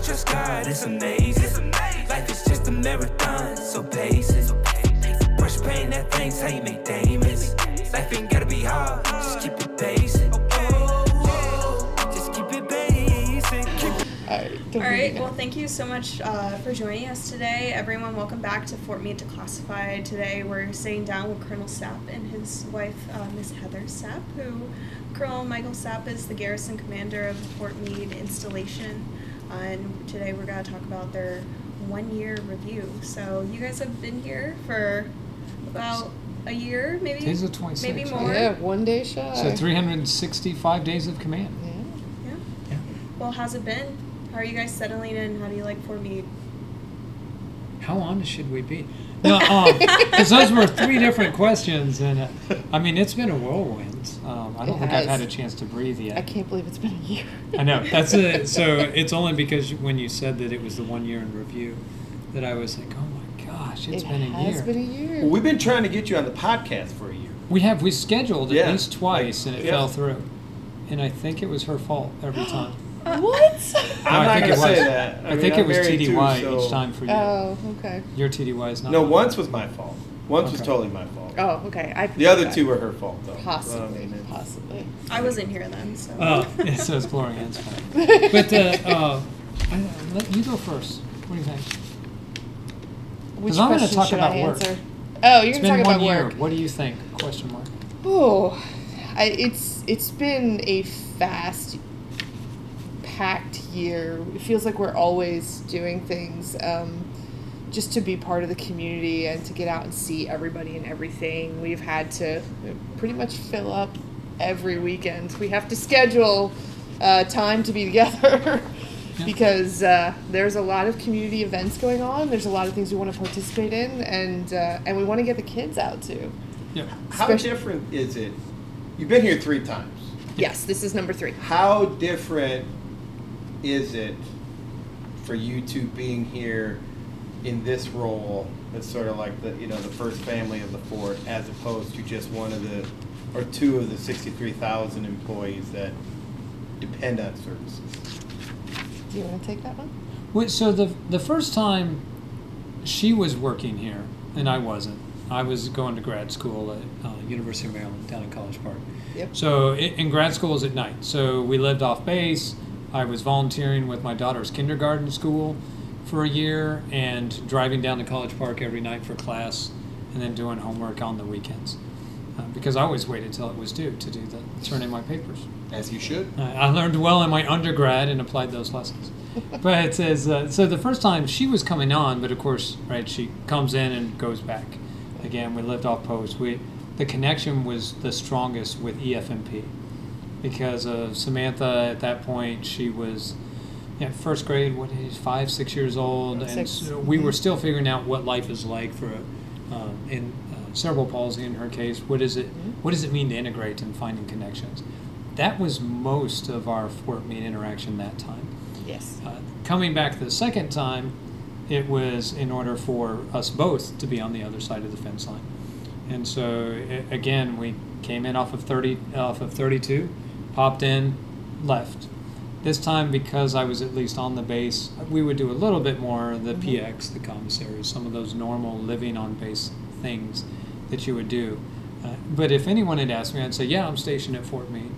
I trust God, it's amazing. Life is just a marathon, so pace. Brush paint that things, how you make diamonds. Life ain't gotta be hard, just keep it basic. All right. Well, thank you so much uh, for joining us today, everyone. Welcome back to Fort Meade Declassified. Today, we're sitting down with Colonel Sapp and his wife, uh, Miss Heather Sapp, who Colonel Michael Sapp is the garrison commander of the Fort Meade installation. And today, we're going to talk about their one-year review. So, you guys have been here for about a year, maybe, Today's the 26th, maybe more. Yeah, one day shy. So 365 days of command. Yeah. Yeah. Yeah. Well, how's it been? How are you guys settling in? How do you like Fort Meade? How honest should we be? No, because those were three different questions, and uh, I mean it's been a whirlwind. Um, I don't It think I've had a chance to breathe yet. I can't believe it's been a year. I know that's it. So it's only because when you said that it was the one year in review that I was like, oh my gosh, it's it been a year. It's been a year. Well, we've been trying to get you on the podcast for a year. we have we scheduled at least twice, and it Yeah. fell through. And I think it was her fault every time. what? No, I'm I not think gonna it was. say that. I I, mean, think I'm it was married too, TDY so- each time for you. oh, okay. Your TDY is not. No, mine. once was my fault. Once was totally my fault. Oh, okay. I The other forgot. two were her fault, though. possibly, Well, I mean, it's- possibly. I wasn't here then, so. Oh, yeah, so it's Gloria Ann's fault. But uh, uh, I, let you go first. What do you think? Which I'm gonna question talk should about I work. answer? Oh, you're It's gonna been talk one about year. work. What do you think? Question mark. Oh, I, it's it's been a fast, packed year. It feels like we're always doing things um, just to be part of the community and to get out and see everybody and everything. We've had to pretty much fill up every weekend. We have to schedule uh, time to be together. Because uh, there's a lot of community events going on. There's a lot of things we want to participate in, and uh, and we want to get the kids out too. Yeah. How Especially- different is it? You've been here three times. Yes, this is number three. How different is it for you two being here in this role? It's sort of like the you know the first family of the fort, as opposed to just one of the or two of the sixty-three thousand employees that depend on services. Do you want to take that one? Wait, so the the first time she was working here and I wasn't. I was going to grad school at uh, University of Maryland down in College Park. Yep. So i in grad school is at night. So we lived off base. I was volunteering with my daughter's kindergarten school for a year and driving down to College Park every night for class and then doing homework on the weekends. Uh, because I always waited till it was due to do the turn in my papers. As you should. I I learned well in my undergrad and applied those lessons. but it says uh, so. The first time she was coming on, but of course, right, she comes in and goes back. Again, we lived off post. We the connection was the strongest with EFMP because of Samantha. At that point, she was. Yeah, first grade. What he's Five, six years old, and Six. so we were still figuring out what life is like for, um, in uh, cerebral palsy in her case. What is it? Mhm. What does it mean to integrate and finding connections? That was most of our Fort Meade interaction that time. Yes. Uh, coming back the second time, it was in order for us both to be on the other side of the fence line. And so a- again, we came in off of 30, off of 32, popped in, left. This time, because I was at least on the base, we would do a little bit more of the Mhm. PX, the commissary, some of those normal living on base things that you would do. Uh, but if anyone had asked me, I'd say, yeah, I'm stationed at Fort Meade.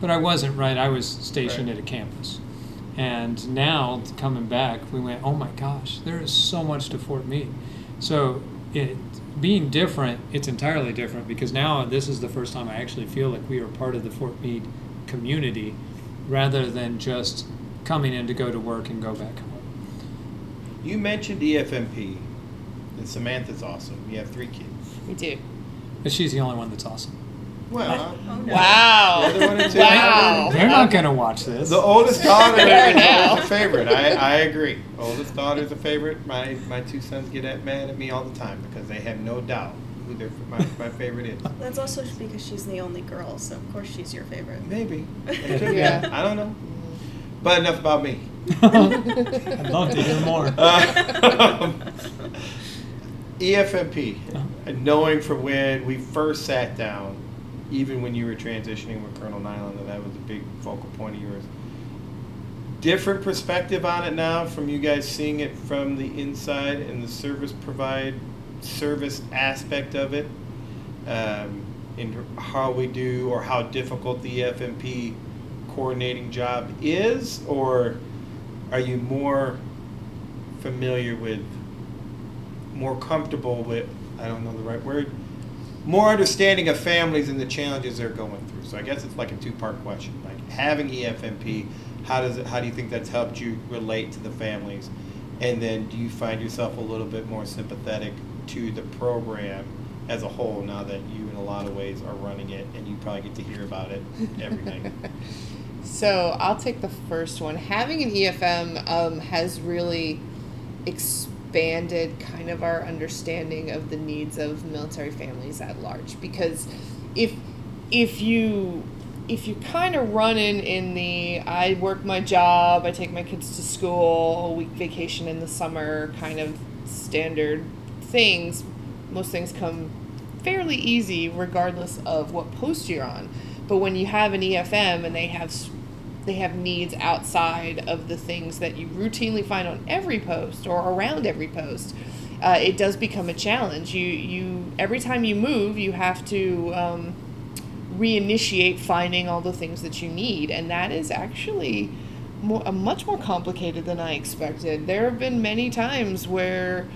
But I wasn't, right? I was stationed Right. at a campus. And now coming back, we went, oh my gosh, there is so much to Fort Meade. So it being different, it's entirely different because now this is the first time I actually feel like we are part of the Fort Meade community rather than just coming in to go to work and go back home. You mentioned EFMP, and Samantha's awesome. You have three kids. We do. But she's the only one that's awesome. Well, Oh, no. Wow. The other one too. Wow. They're not going to watch this. the oldest daughter is a favorite. I, I agree. Oldest daughter's a favorite. My my two sons get at, mad at me all the time because they have no doubt who their my, my favorite is. That's also because she's the only girl, so of course she's your favorite. Maybe. It could be. Yeah. I don't know. But enough about me. I'd love to hear more. Uh, EFMP, Uh-huh. and knowing from when we first sat down, even when you were transitioning with Colonel Nyland, and that was a big focal point of yours. different perspective on it now from you guys seeing it from the inside and the service provide service aspect of it um, in how we do or how difficult the FMP coordinating job is or are you more familiar with more comfortable with I don't know the right word more understanding of families and the challenges they're going through? So I guess it's like a two part question like having EFMP how does it how do you think that's helped you relate to the families? And then do you find yourself a little bit more sympathetic to the program as a whole now that you in a lot of ways are running it and you probably get to hear about it every night So I'll take the first one. Having an EFM um, has really expanded kind of our understanding of the needs of military families at large. Because if if you if you're kind of running in the I work my job, I take my kids to school, a week vacation in the summer kind of standard things, most things come fairly easy regardless of what post you're on. But when you have an EFM and they have they have needs outside of the things that you routinely find on every post or around every post, uh, it does become a challenge. You you every time you move, you have to um, reinitiate finding all the things that you need, and that is actually more, uh, much more complicated than I expected. There have been many times where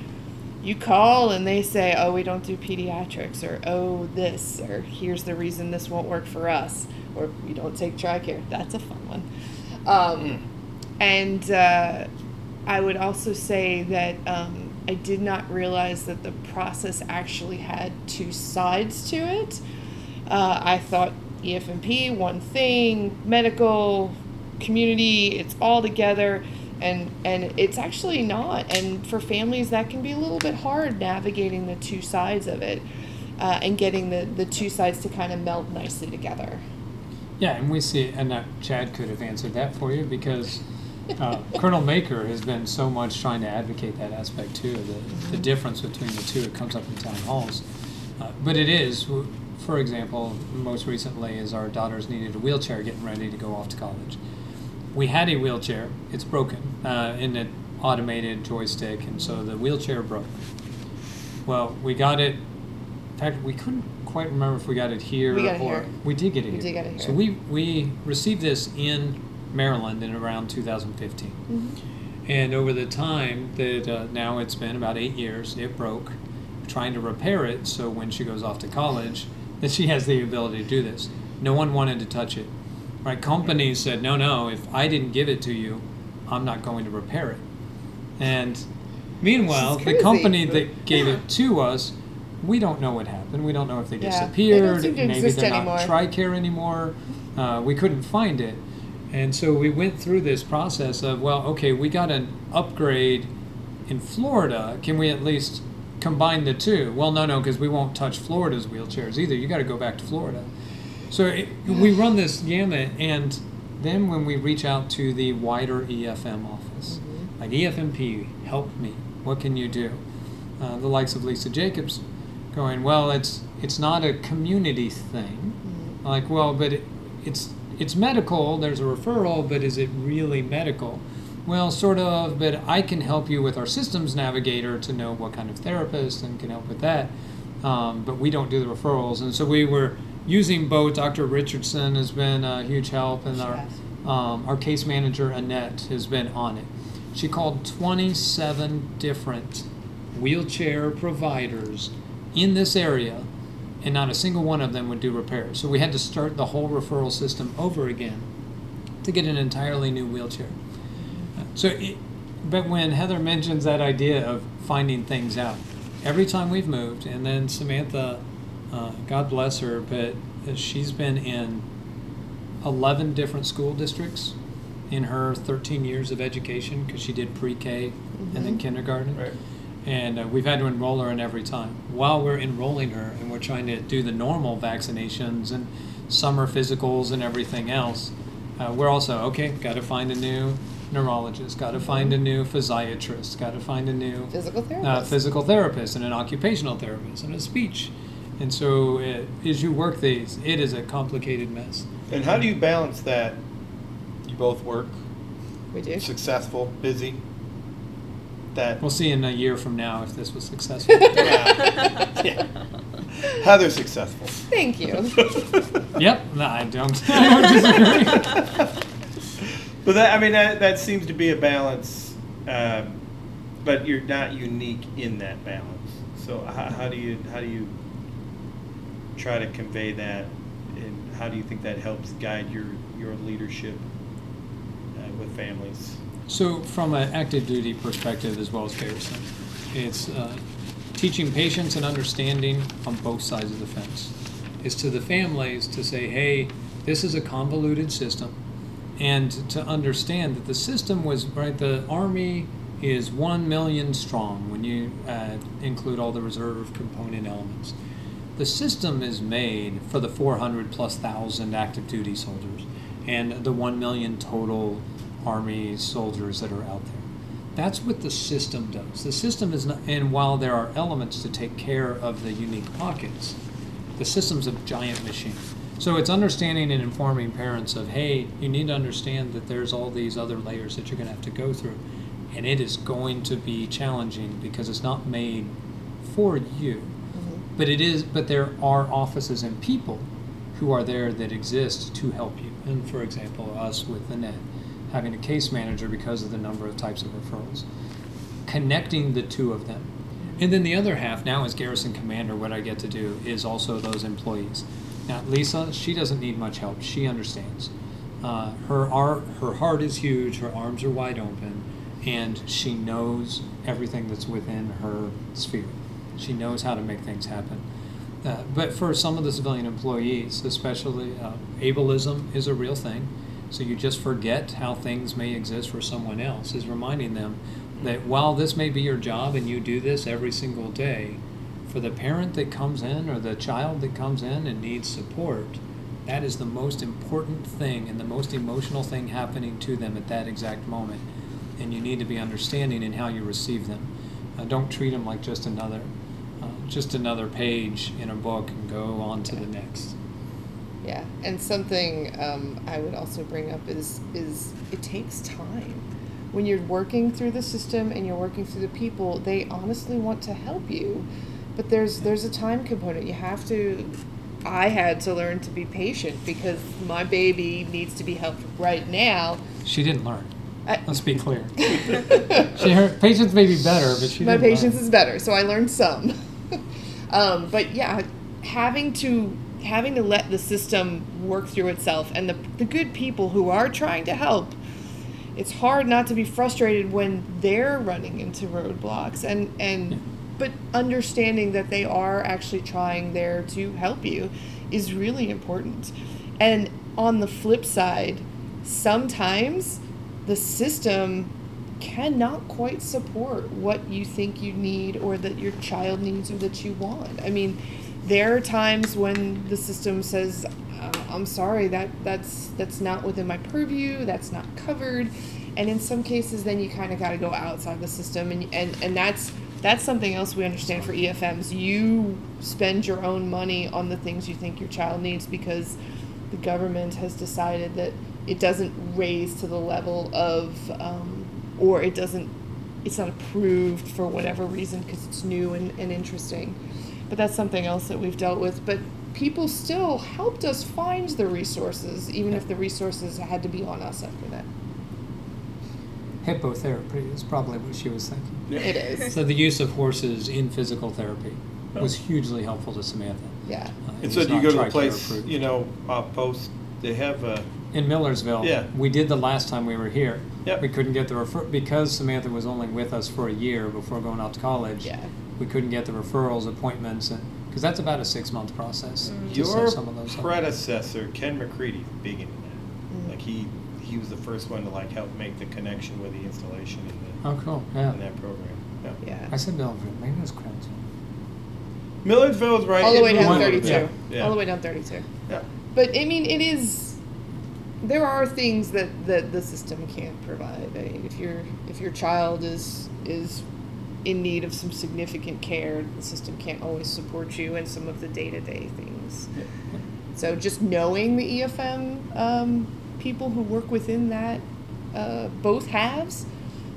you call and they say, "Oh, we don't do pediatrics," or "Oh, this," or "Here's the reason this won't work for us," or "We don't take TRICARE." That's a fun one. Um, And uh, I would also say that um, I did not realize that the process actually had two sides to it. Uh, I thought EFMP, one thing, medical, community, it's all together, and and it's actually not. And for families, that can be a little bit hard navigating the two sides of it, uh, and getting the the two sides to kind of meld nicely together. Yeah, and we see, and uh, Chad could have answered that for you because uh, Colonel Maker has been so much trying to advocate that aspect too, the, the difference between the two. It comes up in town halls. Uh, but it is, for example, most recently is our daughters needed a wheelchair getting ready to go off to college. We had a wheelchair, it's broken, uh, in an automated joystick, and so the wheelchair broke. Well, we got it. In fact, we couldn't quite remember if we got it here We got it or here. we did get it We here. did get it here. So we we received this in Maryland in around 2015, and over the time that uh, now it's been about eight years, it broke. Trying to repair it so when she goes off to college, that she has the ability to do this. No one wanted to touch it. Right? Companies said, no, no. If I didn't give it to you, I'm not going to repair it. And meanwhile, the company that gave it to us, we don't know what happened. We don't know if they Yeah, they disappeared. to Maybe they're anymore. not TRICARE anymore. Uh, we couldn't find it. And so we went through this process of, well, okay, we got an upgrade in Florida. Can we at least combine the two? Well, no, no, because we won't touch Florida's wheelchairs either. You got to go back to Florida. So it, we run this gamut, and then when we reach out to the wider EFM office, like E EFMP, help me. What can you do? Uh, the likes of Lisa Jacobs, going, well, it's it's not a community thing. Like, well, but it, it's it's medical. There's a referral, but is it really medical? Well, sort of, but I can help you with our systems navigator to know what kind of therapist and can help with that. Um, but we don't do the referrals, and so we were using both. Dr. Richardson has been a huge help, and our um, our case manager Annette has been on it. She called 27 different wheelchair providers in this area, and not a single one of them would do repairs. So we had to start the whole referral system over again to get an entirely new wheelchair. So, it, but when Heather mentions that idea of finding things out, every time we've moved, and then Samantha, uh, God bless her, but she's been in 11 different school districts in her 13 years of education because she did pre-K and then kindergarten. Right. And uh, we've had to enroll her in every time. While we're enrolling her and we're trying to do the normal vaccinations and summer physicals and everything else, uh, we're also, okay, got to find a new neurologist, got to find a new physiatrist, got to find a new Physical uh, therapist. physical therapist and an occupational therapist and a speech. And so uh as you work these, it is a complicated mess. And how do you balance that? You both work We do. successful, busy. That We'll see in a year from now if this was successful. Yeah. Yeah. Heather's successful. Thank you. yep, no, I don't. I disagree. But that, I mean, that, that seems to be a balance, um, but you're not unique in that balance. So how, how do you how do you try to convey that, and how do you think that helps guide your your leadership uh, with families? So, from an active duty perspective as well as Garrison, it's uh, teaching patience and understanding on both sides of the fence. It's to the families to say, hey, this is a convoluted system, and to understand that the system was, right, the Army is one million strong when you uh, include all the reserve component elements. The system is made for the 400 plus thousand active duty soldiers and the 1 million total Army soldiers that are out there. That's what the system does. The system is not, and while there are elements to take care of the unique pockets, the system's a giant machine. So it's understanding and informing parents of, hey, you need to understand that there's all these other layers that you're going to have to go through. And it is going to be challenging because it's not made for you. But it is but there are offices and people who are there that exist to help you. And for example, us with Annette, having a case manager because of the number of types of referrals. Connecting the two of them. And then the other half now as garrison commander, what I get to do is also those employees. Now Lisa, she doesn't need much help. She understands. Uh, her ar- her heart is huge. Her arms are wide open, and she knows everything that's within her sphere. She knows how to make things happen. Uh, but for some of the civilian employees, especially uh, ableism is a real thing. So you just forget how things may exist for someone else. Is reminding them that while this may be your job and you do this every single day, for the parent that comes in or the child that comes in and needs support, that is the most important thing and the most emotional thing happening to them at that exact moment. And you need to be understanding in how you receive them. Uh, don't treat them like just another, just another page in a book and go on to the next. Yeah, and something um, I would also bring up is is it takes time. When you're working through the system and you're working through the people, they honestly want to help you, but there's there's a time component. You have to. I had to learn to be patient because my baby needs to be helped right now. She didn't learn. I, Let's be clear. She, her patience may be better, but she my patience learn. is better so i learned some um, but yeah having to having to let the system work through itself and the, the good people who are trying to help it's hard not to be frustrated when they're running into roadblocks and and Yeah. but understanding that they are actually trying there to help you is really important and on the flip side sometimes the system cannot quite support what you think you need or that your child needs or that you want. I mean, there are times when the system says, uh, "I'm sorry, that that's that's not within my purview. That's not covered." And in some cases, then you kind of got to go outside the system, and and and that's that's something else we understand for EFMs. You spend your own money on the things you think your child needs because the government has decided that it doesn't raise to the level of um, or it doesn't it's not approved for whatever reason because it's new and, and interesting. But that's something else that we've dealt with. But people still helped us find the resources even if the resources had to be on us after that. Hippotherapy is probably what she was thinking. it is. So the use of horses in physical therapy was hugely helpful to Samantha. yeah. Uh, And so do you go to the TRICARE place, you know, off post, they have a, in Millersville. Yeah. We did the last time we were here. Yep. We couldn't get the refer because Samantha was only with us for a year before going out to college. Yeah. We couldn't get the referrals, appointments, and because that's about a six month process. Mm. to set your some of those up. predecessor, Ken McCready, big into that. Mm. Like he, he was the first one to like help make the connection with the installation in Oh, cool. Yeah. the, in that program. Yeah. yeah I said Millville. Maybe it was Cranston. Millersville is right. all the way down 32 bit. Yeah. all the way down 32 Yeah. but I mean, it is. There are things that, that the system can't provide. I mean, if your if your child is is in need of some significant care, the system can't always support you in some of the day to day things. So just knowing the EFM um, people who work within that uh, both halves.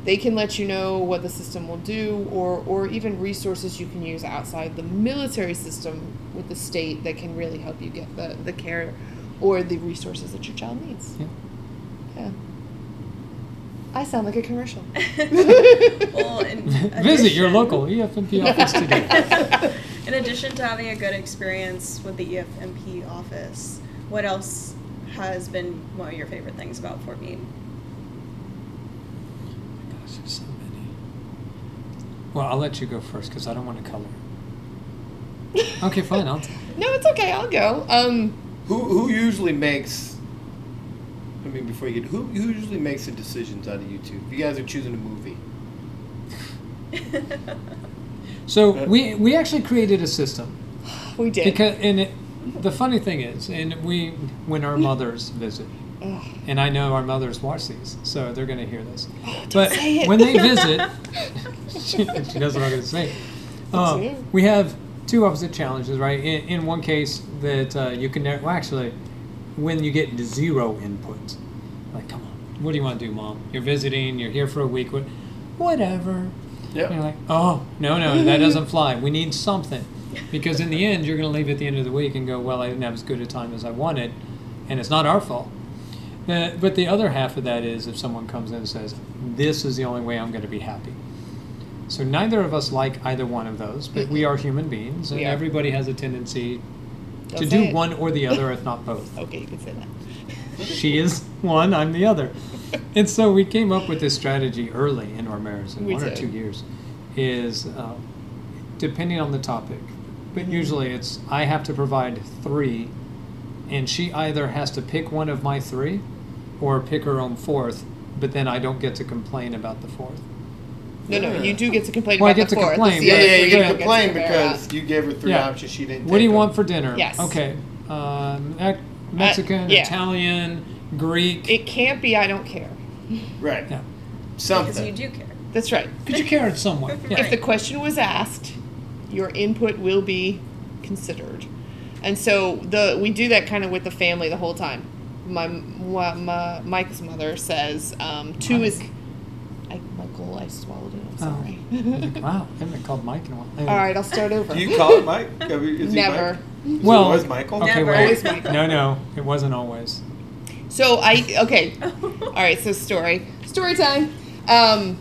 They can let you know what the system will do, or or even resources you can use outside the military system with the state that can really help you get the the care or the resources that your child needs. Yeah. Yeah. I sound like a commercial. well, in Visit your local EFMP office today. In addition to having a good experience with the EFMP office, what else has been one of your favorite things about Fort Meade? Oh my Gosh, there's so many. Well, I'll let you go first because I don't want to color. Okay, fine. I'll. no, it's okay. I'll go. Um, Who who usually makes? I mean, before you get who who usually makes the decisions out of you two? If you guys are choosing a movie, So we we actually created a system we did. because and it, the funny thing is, and we when our mothers visit, and I know our mothers watch these, so they're going to hear this. don't but say it. when they visit, she, she knows what I'm going to say. Uh, it. we have two opposite challenges, right? In, in one case, that uh, you can well, actually, when you get zero input, like, come on, what do you want to do, mom? You're visiting, you're here for a week, what, whatever. Yep. You're like, oh, no, no, that doesn't fly. We need something. Because in the end, you're going to leave at the end of the week and go, well, I didn't have as good a time as I wanted, and it's not our fault. Uh, but the other half of that is if someone comes in and says, this is the only way I'm going to be happy. So neither of us like either one of those, but we are human beings, and are. everybody has a tendency Don't to say do it. one or the other, if not both. Okay, you can say that. She is one, I'm the other. And so we came up with this strategy early in our marriage, in We one or did. two years, is uh, depending on the topic, but usually it's I have to provide three, and she either has to pick one of my three or pick her own fourth, but then I don't get to complain about the fourth. No, no, you do get to complain Well, I about get the to fourth. complain, It's the yeah, other yeah, three you don't get to complain figure because you gave her three Yeah. options she didn't. What do you take want for dinner? Yes. Okay. Uh, Mex- Mexican, yeah. Italian, Greek. It can't be. I don't care. Right. yeah. Because Something. you do care. That's right. Could you care in some way? Yeah. If the question was asked, your input will be considered. And so the we do that kind of with the family the whole time. My, my, my Mike's mother says um, two is. I, I swallowed it. I'm sorry. Oh. wow, I haven't been called Mike in a while. All right, I'll start over. Do you call it Mike? I mean, is he Never. Mike? Well, so it was Michael. Okay, Never. wait. Always Michael. No, no, it wasn't always. So I okay. All right, so story. Story time. Um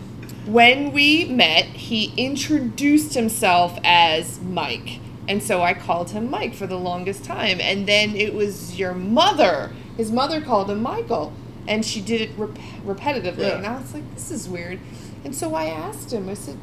when we met, he introduced himself as Mike. And so I called him Mike for the longest time. And then it was your mother. His mother called him Michael. And she did it rep- repetitively. Yeah. And I was like, this is weird. And so I asked him, I said,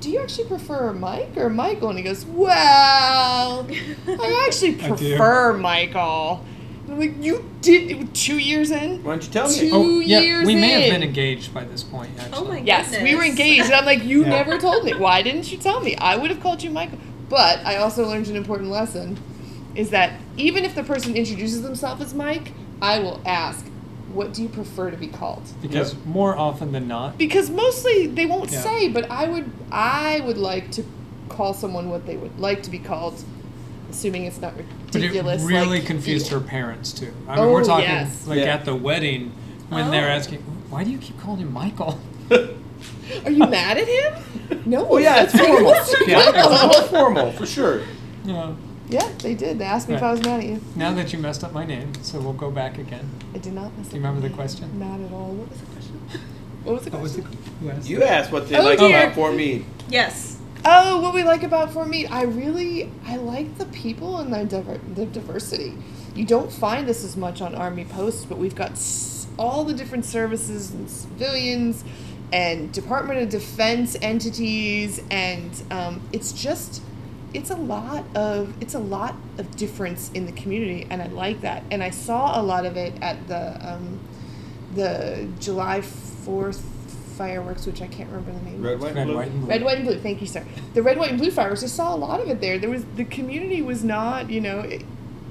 do you actually prefer Mike or Michael? And he goes, well, I actually I prefer Michael. And I'm like, you did two years in? Why don't you tell me? Two Oh, yeah, we may have been engaged by this point. Oh actually. Oh my Yes, we were engaged. And I'm like, you Yeah. never told me. Why didn't you tell me? I would have called you Michael. But I also learned an important lesson is that even if the person introduces themselves as Mike, I will ask, what do you prefer to be called? Because Yep. more often than not, Because mostly they won't Yeah. say, but I would I would like to call someone what they would like to be called, assuming it's not ridiculous. but it ridiculous. really like, confused yeah. her parents too. I mean, we're Oh, talking yes. like Yeah. at the wedding when they're Oh. asking, "Why do you keep calling him Michael?" Are you mad at him? No. Well, yeah, it's formal. Yeah, it's formal for sure. yeah. Yeah, they did. They asked me if I was mad at you. Now that you messed up my name, so we'll go back again. I did not mess up. Do you up remember my the name. question? Not at all. What was the question? What was the What was question? the who asked? You asked what they Oh, like dear. about Fort Meade. Yes. Oh, what we like about Fort Meade. I really, I like the people and the, diver- the diversity. You don't find this as much on Army posts, but we've got s- all the different services and civilians and Department of Defense entities, and um, it's just, it's a lot of, it's a lot of difference in the community, and I like that. And I saw a lot of it at the, um, the July Fourth fireworks, which I can't remember the name. Red, white, Red, blue. white, and blue. Red, white, and blue. Thank you, sir. The red, white, and blue fireworks. I saw a lot of it there. There was the community was not, you know, it,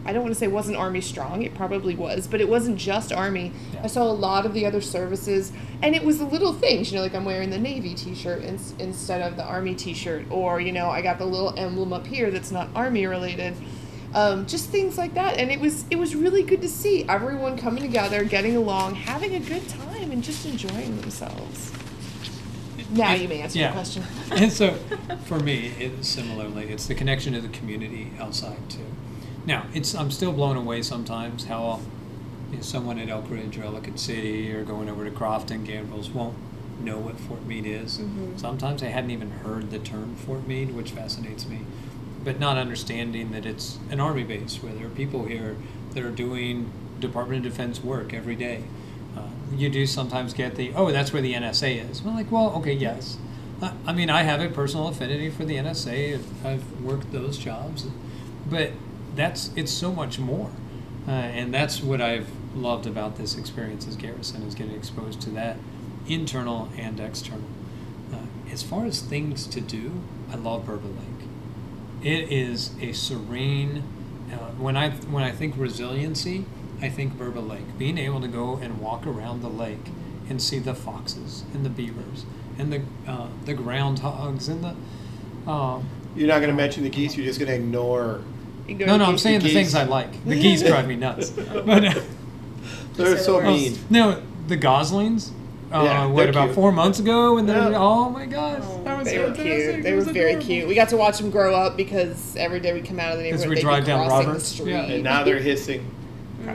I don't want to say wasn't Army strong. It probably was, but it wasn't just Army. Yeah. I saw a lot of the other services, and it was the little things. You know, like I'm wearing the Navy T-shirt ins- instead of the Army T-shirt, or you know, I got the little emblem up here that's not Army related. Um, just things like that, and it was it was really good to see everyone coming together, getting along, having a good time, and just enjoying themselves. Now you may answer Yeah. the question. and so for me it, similarly it's the connection to the community outside too now it's i'm still blown away sometimes how you know, someone at elkridge or ellicott city or going over to crofton gambrills won't know what fort meade is Mhm. sometimes they hadn't even heard the term fort meade which fascinates me but not understanding that it's an army base where there are people here that are doing department of defense work every day uh, you do sometimes get the oh that's where the nsa is well like well okay yes I- I mean, I have a personal affinity for the NSA. I've- I've worked those jobs, but that's it's so much more, uh, and that's what I've loved about this experience as Garrison is getting exposed to that, internal and external. Uh, as far as things to do, I love Burba Lake. It is a serene. Uh, when I when I think resiliency, I think Burba Lake. Being able to go and walk around the lake and see the foxes and the beavers and the uh, the groundhogs and the. Um, You're not going to mention the geese. You're just going to ignore. Ignore no, no, I'm saying the geese. things I like. The geese drive me nuts. But uh, They're so the worst. mean. no, the goslings. Uh, Yeah, what they're about cute. four months ago? And then, Yeah. oh my gosh, Oh. that was They were cute. They were very adorable. cute. We got to watch them grow up because every day we come out of the neighborhood, we they'd drive down crossing Roberts, the street. yeah. And now they're hissing.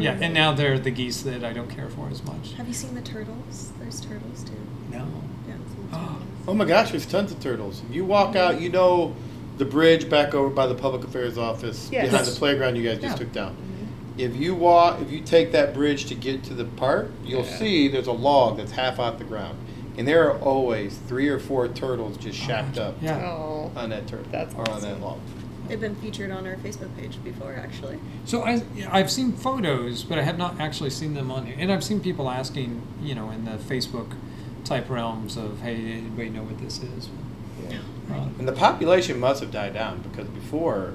Yeah, and now they're the geese that I don't care for as much. Have you seen the turtles? There's turtles too. No. Yeah. Oh, Oh my gosh, there's tons of turtles. You walk out, you know the bridge back over by the public affairs office Yes. behind the playground you guys just Yeah. took down. Mm-hmm. If you walk, if you take that bridge to get to the park, you'll Yeah. see there's a log that's half off the ground, and there are always three or four turtles just oh, shacked up Yeah. Oh, on that turtle That's or on that log. They've been featured on our Facebook page before, actually. So I, I've seen photos, but I have not actually seen them on. And I've seen people asking, you know, in the Facebook type realms of, hey, anybody know what this is? yeah. And the population must have died down because before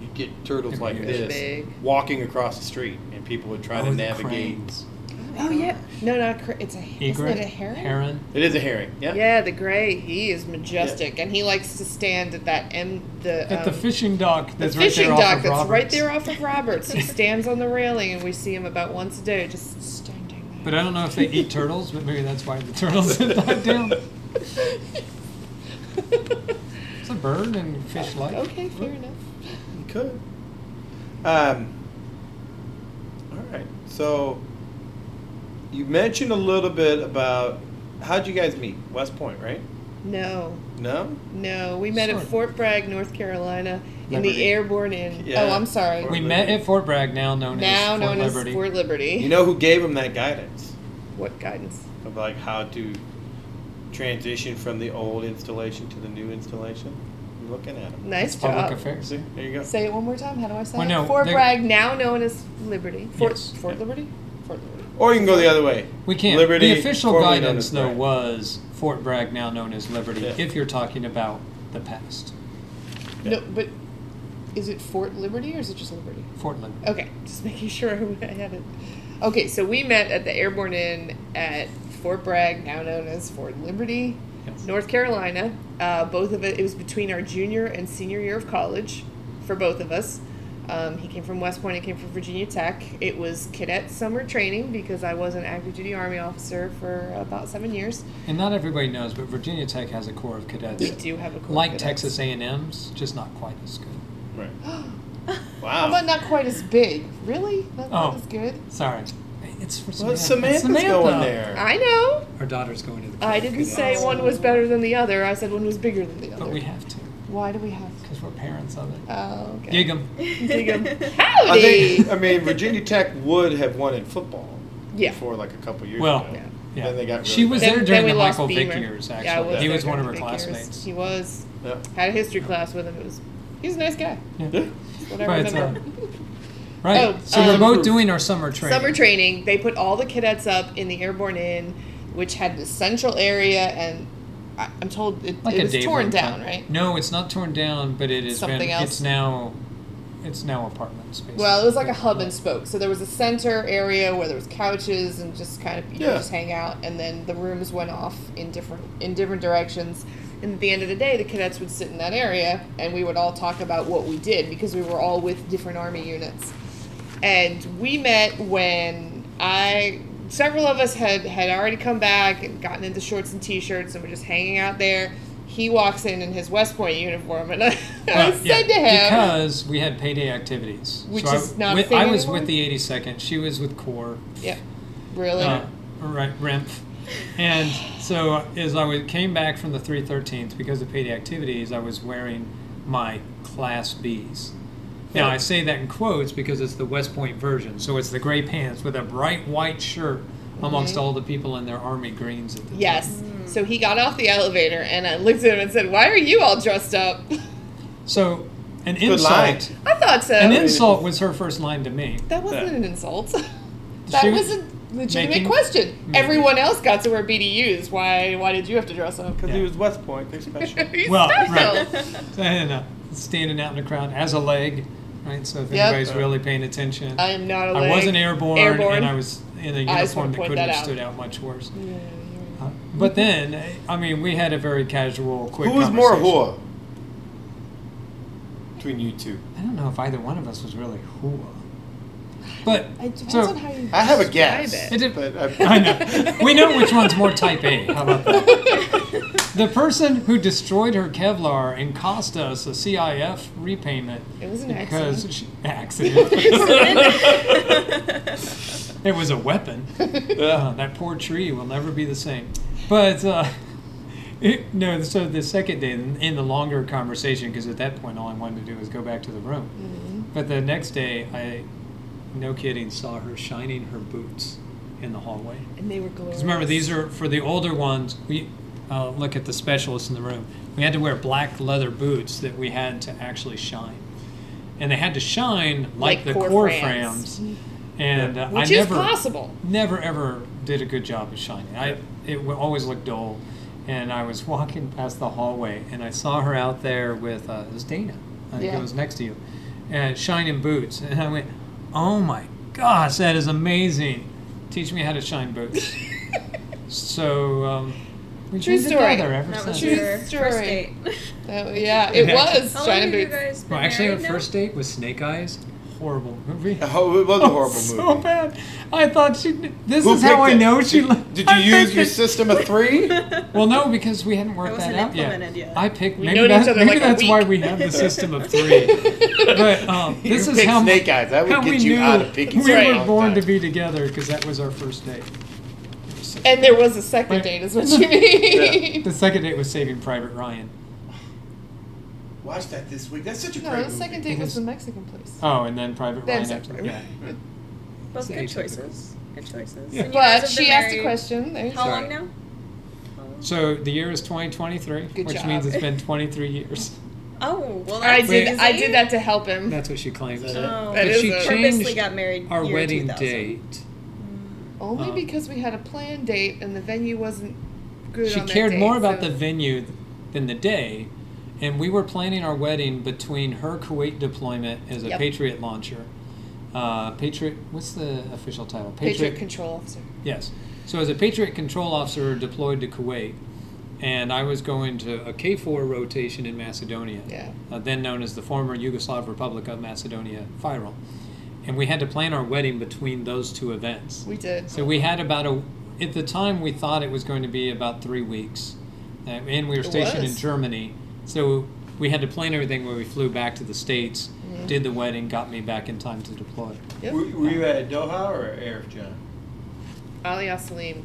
you get turtles like this Big. walking across the street, and people would try oh, to the navigate. cranes. Oh yeah. No, not cra- it's a isn't Egret, it a heron? heron. It is a herring. Yeah. Yeah, the gray. He is majestic, and he likes to stand at that M the At the um, fishing dock the that's right fishing there dock off of that's right Roberts. there off of Roberts. he stands on the railing, and we see him about once a day, just standing there. But I don't know if they eat turtles, but maybe that's why the turtles have died down. It's a bird and fish like. okay, fair enough. You could. Um, all right. So you mentioned a little bit about how'd you guys meet? West Point, right? No, No. no, we met Sort at. Fort Bragg, North Carolina, in the Airborne Inn. Yeah. Oh, I'm sorry. Fort We Liberty. met at Fort Bragg, now known now as Fort known Liberty. as Fort Liberty. You know who gave him that guidance what guidance? of like how to transition from the old installation to the new installation? You're looking at him. Nice It's public job. affairs. See, there you go. Say it one more time. How do I say Well, it? no, Fort they- Bragg, now known as Liberty. Fort Yes. Fort Liberty. Fort Liberty. Or you can go the other way. We can't. Liberty, the official formerly known guidance, as though, Bragg. was Fort Bragg, now known as Liberty, Yeah. if you're talking about the past. Yeah. No, but is it Fort Liberty or is it just Liberty? Fort Liberty. Okay, just making sure I had it. Okay, so we met at the Airborne Inn at Fort Bragg, now known as Fort Liberty, Yes. North Carolina. Uh, both of it, it was between our junior and senior year of college for both of us. Um, he came from West Point, I came from Virginia Tech. It was cadet summer training because I was an active duty Army officer for about seven years. And not everybody knows, but Virginia Tech has a corps of cadets. We do have a corps like cadets. Texas A&M's, just not quite as good. Right. How Wow. about not quite as big? Really? Not Oh. quite as good? Sorry. It's for Well, Samantha. Samantha's It's going there. I know. Our daughter's going to the I didn't say cadets. one was better than the other. I said one was bigger than the other. But we have to, Why do we have to? because we're parents of it. Oh, okay. Gig 'em. Dig 'em. I Howdy! think. I mean, Virginia Tech would have won in football. Yeah. Before like a couple years Well, ago. Yeah. Yeah. Then they got she was bad. there during then the lost Michael Vick years, actually. Yeah, was he was one of her during the years. classmates. He was. Yeah. Had a history class with him. It was. He was a nice guy. Yeah. Yeah. That's what I Right, Oh, so we're um, both doing our summer training. Summer training. They put all the cadets up in the Airborne Inn, which had the central area, and I, I'm told it, Like it was torn down, type. right? No, it's not torn down, but it is Something been, else? It's now, it's now apartments. Basically. Well, it was like a hub and spoke. So there was a center area where there was couches and just kind of you Yeah. could just hang out, and then the rooms went off in different in different directions. And at the end of the day, the cadets would sit in that area and we would all talk about what we did because we were all with different Army units. And we met when I, several of us had, had already come back and gotten into shorts and t shirts and were just hanging out there. He walks in in his West Point uniform and I, I said yeah, to him, because we had payday activities, Which So I- is not a with- thing I was anymore? with the 82nd. She was with Corps. Yeah, really? Uh, right, REMF. And so as I came back from the 313th, because of payday activities, I was wearing my Class Bs. Now, I say that in quotes because it's the West Point version. So it's the gray pants with a bright white shirt amongst all the people in their army greens at the Yes. time. So he got off the elevator and I looked at him and said, Why are you all dressed up? So an Good line. insult. I thought so. An insult was her first line to me. That wasn't Yeah. an insult. that She was was a legitimate making- question. making- Everyone else got to wear BDUs. Why why did you have to dress up? Because Yeah. he was West Point, they're special. He's Well, special. and uh, standing out in the crowd as a leg, right? So if Yep. anybody's really paying attention, I am not a I leg. wasn't airborne, Airborne. and I was in a I just uniform wanna that point couldn't that have out. stood out much worse. Yeah, you're Uh, but then, I mean, we had a very casual, quick. Who was more conversation. hooah? Between you two. I don't know if either one of us was really hooah. But It depends so on how you I have a describe guess. it. It But I know we know which one's more type A. How about that? The person who destroyed her Kevlar and cost us a CIF repayment It was an because accident. she, accident. it was a weapon. Uh, that poor tree will never be the same. But uh, it, no, so the second day in, in the longer conversation, because at that point all I wanted to do was go back to the room. Mhm. But the next day, I, no kidding, saw her shining her boots in the hallway. And they were glorious. Because remember, these are for the older ones. We uh, look at the specialists in the room. We had to wear black leather boots that we had to actually shine, and they had to shine like, Like the core Corfams. frames. And uh, Which I is never, possible. never ever did a good job of shining. I it always looked dull. And I was walking past the hallway, and I saw her out there with uh, it was Dana. I think Yeah. it was next to you, and shining boots. And I went, "Oh my gosh, that is amazing! Teach me how to shine boots." so um, we've True been story. together ever That was since. True your story. first date. That- yeah, it was. How long Shining have you boots. guys been Well, actually, our now? first date was Snake Eyes. Horrible movie. Oh, it was a horrible so movie. bad. I thought she. This Who is how I it? know she. Did, li- did I you use your it. system of three? Well, no, because we hadn't worked that out yet. yet. I picked. We've Maybe, known each that, other maybe like that's why we have the system of three. but um, You this is how mu- Snake Eyes. That would get we you knew out of picking we Snake were Eyes. born to be together because that was our first date. And there was a second Right. date, is what you mean. The second date was Saving Private Ryan. Watch that this week. That's such a No, great the movie. second date was the Mexican place. Oh, and then Private Then Ryan Saving after. Private Yeah. Ryan. Both good choices. Good choices. Yeah. And you But she asked a question. There you How long now? So the year is 2023, Good which job. means it's been 23 years. Oh, well, I that's did. I did that to help him. That's what she claims. That? Oh, That but is she a- changed got married our wedding 2000. date. Only Um, because we had a planned date and the venue wasn't good. She on that cared date, more about so- the venue than the day, and we were planning our wedding between her Kuwait deployment as a Yep. Patriot launcher. Uh, Patriot, what's the official title? Patriot Control Officer. Yes. So as a Patriot control officer deployed to Kuwait, and I was going to a KFOR rotation in Macedonia, Yeah. uh, then known as the former Yugoslav Republic of Macedonia, FYROM. And we had to plan our wedding between those two events. We did. So we had about a, at the time we thought it was going to be about three weeks. Uh, and we were stationed in. Germany. So we had to plan everything where we flew back to the States, did the wedding, got me back in time to deploy. Yep. Were, were you at Doha or Arifjan? Ali Salim.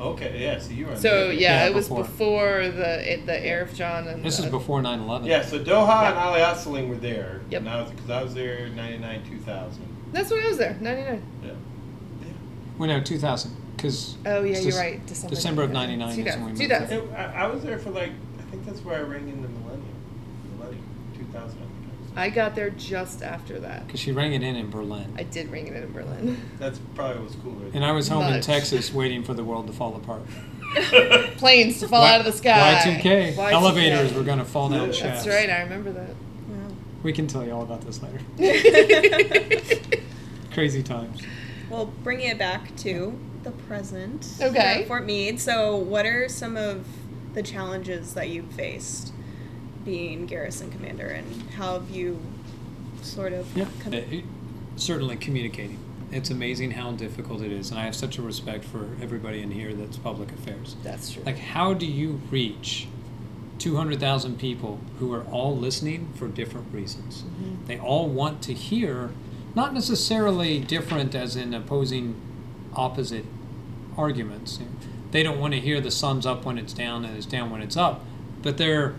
Okay, yeah. So you were. on So there. yeah, Yeah, it was before. before, the it, the Arifjan and This is before 9 11. Yeah, so Doha and Ali Al Salem were there. Yep. And I because I was there '99, 2000. That's when I was there. Ninety nine. Yeah. Well, no, 2000. Because Oh yeah, you're right. December. December of 99 is when we moved 2000. I, I was there for like I think that's where I rang in the millennium. Millennium, 2000. I think I was. I got there just after that. Because she rang it in in Berlin. I did ring it in in Berlin. That's probably what's cooler. And I was home in Texas waiting for the world to fall apart. Planes to fall Y- out of the sky. Y2K. Y2K. Elevators were going to fall down That's shafts. That's right. I remember that. We can tell you all about this later. Crazy times. Well, bringing it back to the present. Okay. Fort Meade. So, what are some of the challenges that you've faced being garrison commander, and how have you sort of Yeah, come- Uh, it- certainly communicating. It's amazing how difficult it is, and I have such a respect for everybody in here that's public affairs. That's true. Like, how do you reach 200,000 people who are all listening for different reasons? They all want to hear, not necessarily different as in opposing opposite arguments. They don't want to hear the sun's up when it's down and it's down when it's up, but they're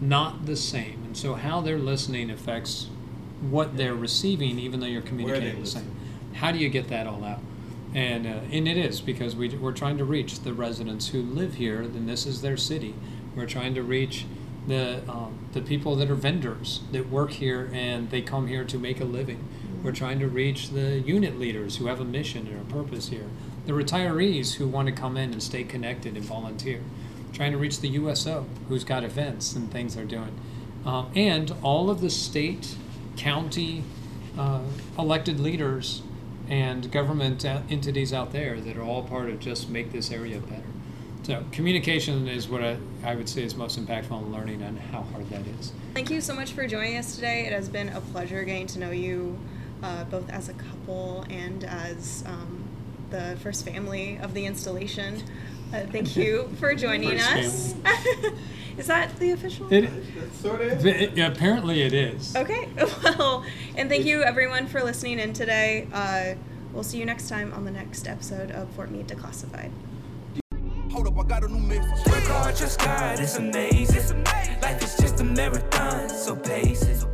not the same. And so, how they're listening affects what they're receiving, even though you're communicating the same. How do you get that all out? And uh, and it is because we we're trying to reach the residents who live here. Then this is their city. We're trying to reach the um, the people that are vendors that work here and they come here to make a living. We're trying to reach the unit leaders who have a mission and a purpose here. The retirees who want to come in and stay connected and volunteer. Trying to reach the USO who's got events and things they're doing, um, and all of the state, county, uh, elected leaders and government entities out there that are all part of just make this area better. So communication is what I, I would say is most impactful in learning and how hard that is. Thank you so much for joining us today. It has been a pleasure getting to know you uh, both as a couple and as um, the first family of the installation. Uh, thank you for joining First us. is that the official? It, It sort of it- apparently it is. Okay, well, and thank you everyone for listening in today. Uh, we'll see you next time on the next episode of Fort Meade Declassified. Hold up, I got a new message. Work hard, God, it's amazing. Life is just a marathon, so pace it.